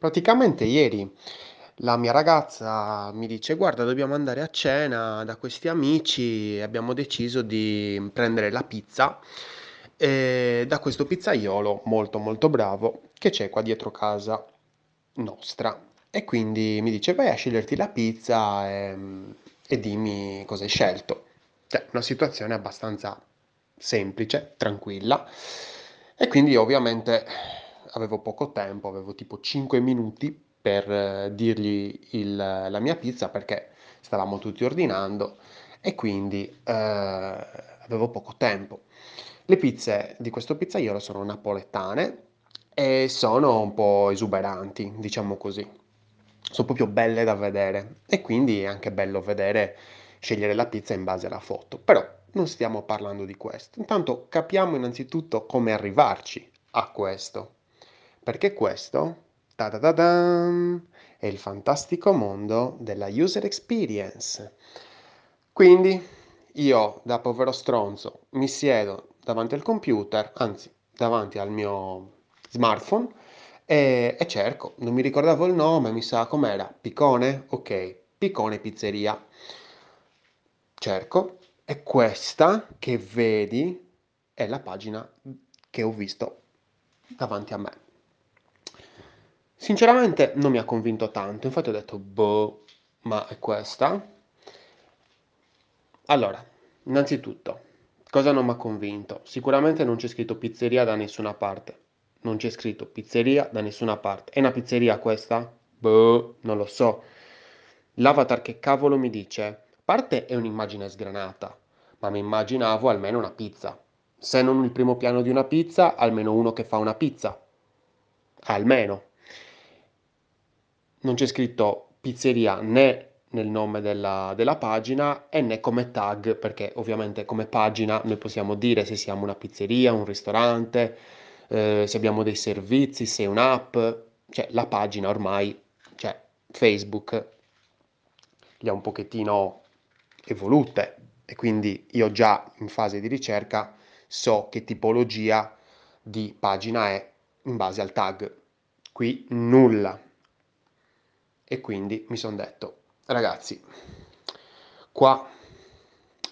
Praticamente ieri la mia ragazza mi dice: Guarda, dobbiamo andare a cena da questi amici e abbiamo deciso di prendere la pizza eh, da questo pizzaiolo molto molto bravo che c'è qua dietro casa nostra. E quindi mi dice: Vai a sceglierti la pizza e, e dimmi cosa hai scelto. Cioè, una situazione abbastanza semplice, tranquilla. E quindi ovviamente avevo poco tempo, avevo tipo 5 minuti per eh, dirgli il- la mia pizza perché stavamo tutti ordinando e quindi eh, avevo poco tempo. Le pizze di questo pizzaiolo sono napoletane e sono un po' esuberanti, diciamo così. Sono proprio belle da vedere e quindi è anche bello vedere scegliere la pizza in base alla foto. Però non stiamo parlando di questo. Intanto capiamo innanzitutto come arrivarci a questo. Perché questo, è il fantastico mondo della user experience. Quindi io, da povero stronzo, mi siedo davanti al computer, anzi, davanti al mio smartphone e, e cerco. Non mi ricordavo il nome, mi sa com'era. Piccone? Ok, Piccone Pizzeria. Cerco e questa che vedi è la pagina che ho visto davanti a me. Sinceramente non mi ha convinto tanto, infatti ho detto, boh, ma è questa? Allora, innanzitutto, cosa non mi ha convinto? Sicuramente non c'è scritto pizzeria da nessuna parte. Non c'è scritto pizzeria da nessuna parte. È una pizzeria questa? Boh, non lo so. L'avatar che cavolo mi dice? Parte è un'immagine sgranata, ma mi immaginavo almeno una pizza. Se non il primo piano di una pizza, almeno uno che fa una pizza. Almeno. Non c'è scritto pizzeria né nel nome della, della pagina e né come tag, perché ovviamente come pagina noi possiamo dire se siamo una pizzeria, un ristorante, eh, se abbiamo dei servizi, se è un'app, cioè la pagina ormai, cioè Facebook, li ha un pochettino evolute e quindi io già in fase di ricerca so che tipologia di pagina è in base al tag. Qui nulla. E quindi mi sono detto, ragazzi, qua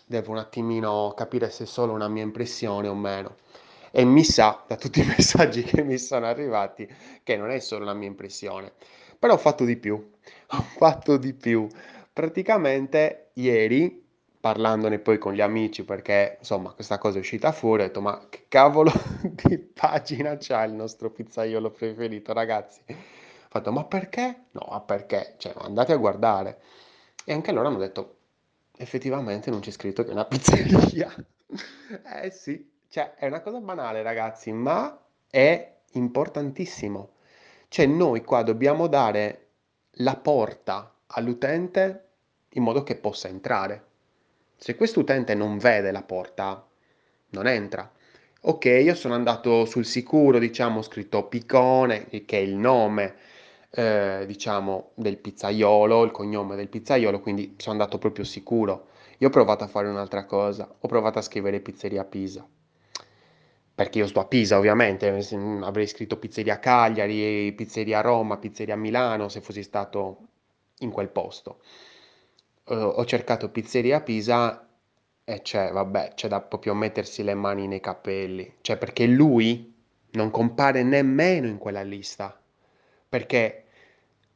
devo un attimino capire se è solo una mia impressione o meno. E mi sa, da tutti i messaggi che mi sono arrivati, che non è solo una mia impressione. Però ho fatto di più. Ho fatto di più. Praticamente ieri, parlandone poi con gli amici, perché insomma questa cosa è uscita fuori, ho detto ma che cavolo di pagina c'ha il nostro pizzaiolo preferito, ragazzi? Ho fatto ma perché? No, ma perché? Cioè, andate a guardare. E anche loro hanno detto effettivamente non c'è scritto che è una pizzeria. Eh sì, cioè è una cosa banale, ragazzi, ma è importantissimo. Cioè noi qua dobbiamo dare la porta all'utente in modo che possa entrare. Se quest'utente non vede la porta, non entra. Ok, io sono andato sul sicuro, diciamo, ho scritto Piccone, che è il nome, eh, diciamo, del pizzaiolo, il cognome del pizzaiolo, quindi sono andato proprio sicuro. Io ho provato a fare un'altra cosa, ho provato a scrivere pizzeria Pisa. Perché io sto a Pisa, ovviamente, se- avrei scritto pizzeria Cagliari, pizzeria Roma, pizzeria Milano, se fossi stato in quel posto. Eh, ho cercato pizzeria Pisa e c'è, vabbè, c'è da proprio mettersi le mani nei capelli. Cioè, perché lui non compare nemmeno in quella lista. Perché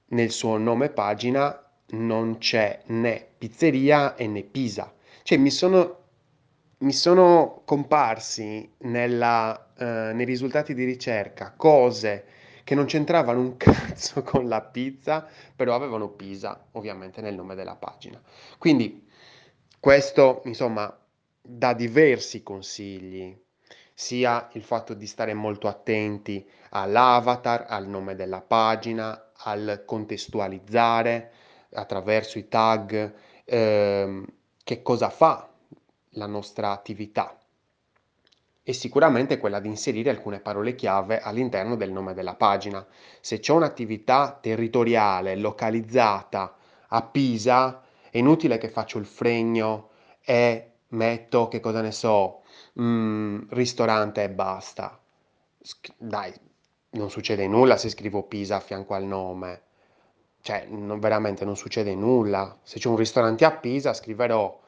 nel suo nome pagina non c'è né pizzeria e né Pisa. Cioè, mi sono, mi sono comparsi nella, eh, nei risultati di ricerca cose che non c'entravano un cazzo con la pizza, però avevano Pisa, ovviamente, nel nome della pagina. Quindi questo, insomma, dà diversi consigli, sia il fatto di stare molto attenti all'avatar, al nome della pagina, al contestualizzare attraverso i tag, ehm, che cosa fa la nostra attività e sicuramente quella di inserire alcune parole chiave all'interno del nome della pagina. Se c'è un'attività territoriale localizzata a Pisa, è inutile che faccio il fregno e metto, che cosa ne so, mm, ristorante e basta. Dai, non succede nulla se scrivo Pisa a fianco al nome. Cioè, non, veramente non succede nulla. Se c'è un ristorante a Pisa, scriverò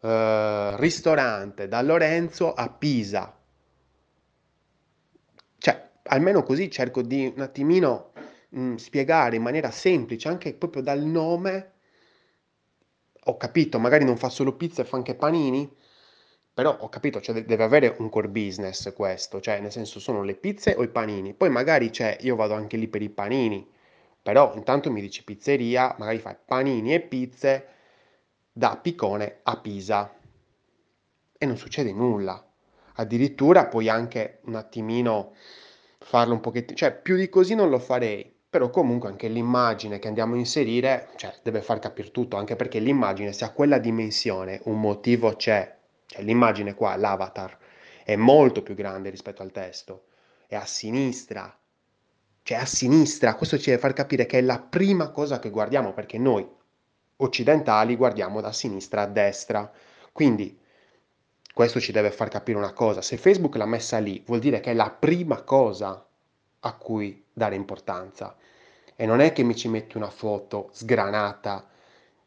eh, ristorante da Lorenzo a Pisa. Cioè, almeno così cerco di un attimino mh, mm, spiegare in maniera semplice, anche proprio dal nome. Ho capito, magari non fa solo pizza e fa anche panini, però ho capito, cioè deve avere un core business questo, cioè nel senso sono le pizze o i panini. Poi magari c'è, io vado anche lì per i panini, però intanto mi dici pizzeria, magari fai panini e pizze da Picone a Pisa e non succede nulla. Addirittura puoi anche un attimino farlo un pochettino, cioè più di così non lo farei, però comunque anche l'immagine che andiamo a inserire, cioè deve far capire tutto, anche perché l'immagine se ha quella dimensione, un motivo c'è, cioè l'immagine qua, l'avatar, è molto più grande rispetto al testo, è a sinistra, cioè a sinistra, questo ci deve far capire che è la prima cosa che guardiamo, perché noi occidentali guardiamo da sinistra a destra. Quindi questo ci deve far capire una cosa, se Facebook l'ha messa lì, vuol dire che è la prima cosa a cui dare importanza. E non è che mi ci metti una foto sgranata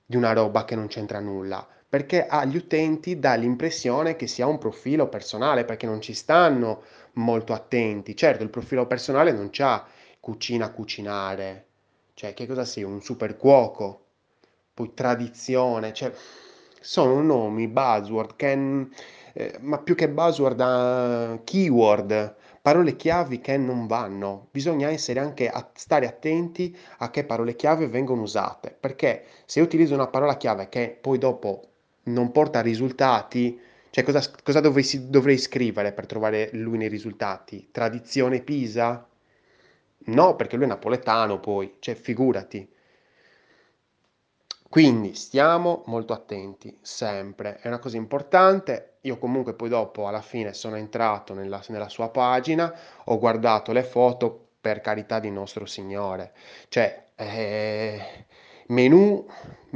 di una roba che non c'entra nulla, perché agli utenti dà l'impressione che sia un profilo personale, perché non ci stanno molto attenti. Certo, il profilo personale non c'ha cucina cucinare, cioè che cosa sei, un super cuoco, poi tradizione, cioè sono nomi, buzzword, che, eh, ma più che buzzword, uh, keyword, parole chiavi che non vanno. Bisogna essere anche a stare attenti a che parole chiave vengono usate, perché se utilizzo una parola chiave che poi dopo non porta risultati, cioè cosa, cosa dovrei, dovrei scrivere per trovare lui nei risultati? Tradizione Pisa? No, perché lui è napoletano poi, cioè figurati. Quindi stiamo molto attenti, sempre, è una cosa importante. Io comunque poi dopo, alla fine, sono entrato nella, nella sua pagina, ho guardato le foto per carità di nostro Signore. Cioè, eh, menu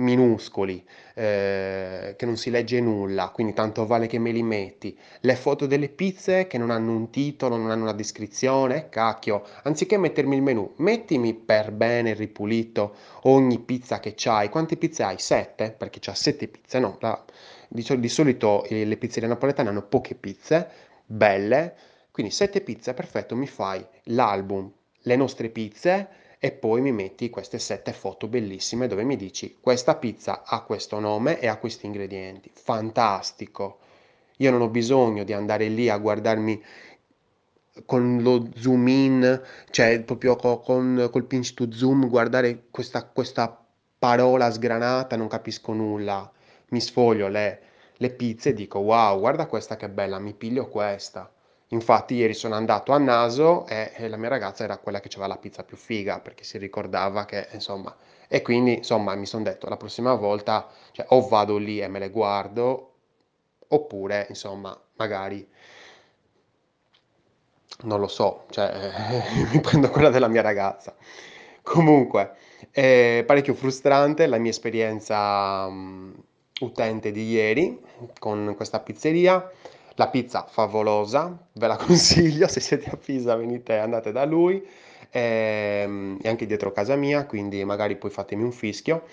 minuscoli, eh, che non si legge nulla, quindi tanto vale che me li metti. Le foto delle pizze che non hanno un titolo, non hanno una descrizione, cacchio, anziché mettermi il menu, mettimi per bene ripulito ogni pizza che c'hai. Quante pizze hai? Sette? Perché c'ha sette pizze, no? La, di, di solito eh, le pizzerie napoletane hanno poche pizze, belle, quindi sette pizze, perfetto, mi fai l'album, le nostre pizze e poi mi metti queste sette foto bellissime dove mi dici questa pizza ha questo nome e ha questi ingredienti. Fantastico. Io non ho bisogno di andare lì a guardarmi con lo zoom in, cioè proprio con, col pinch to zoom, guardare questa, questa parola sgranata, non capisco nulla. Mi sfoglio le, le pizze e dico wow, guarda questa che bella, mi piglio questa. Infatti ieri sono andato a Naso e, e la mia ragazza era quella che aveva la pizza più figa perché si ricordava che insomma e quindi insomma mi sono detto la prossima volta cioè, o vado lì e me le guardo oppure insomma magari non lo so, cioè mi prendo quella della mia ragazza. Comunque, è parecchio frustrante la mia esperienza um, utente di ieri con questa pizzeria. La pizza favolosa, ve la consiglio, se siete a Pisa venite, andate da lui, ehm, è anche dietro casa mia, quindi magari poi fatemi un fischio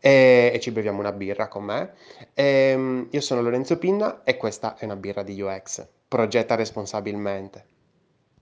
e, e ci beviamo una birra con me. E, ehm, io sono Lorenzo Pinna e questa è una birra di UX, progetta responsabilmente.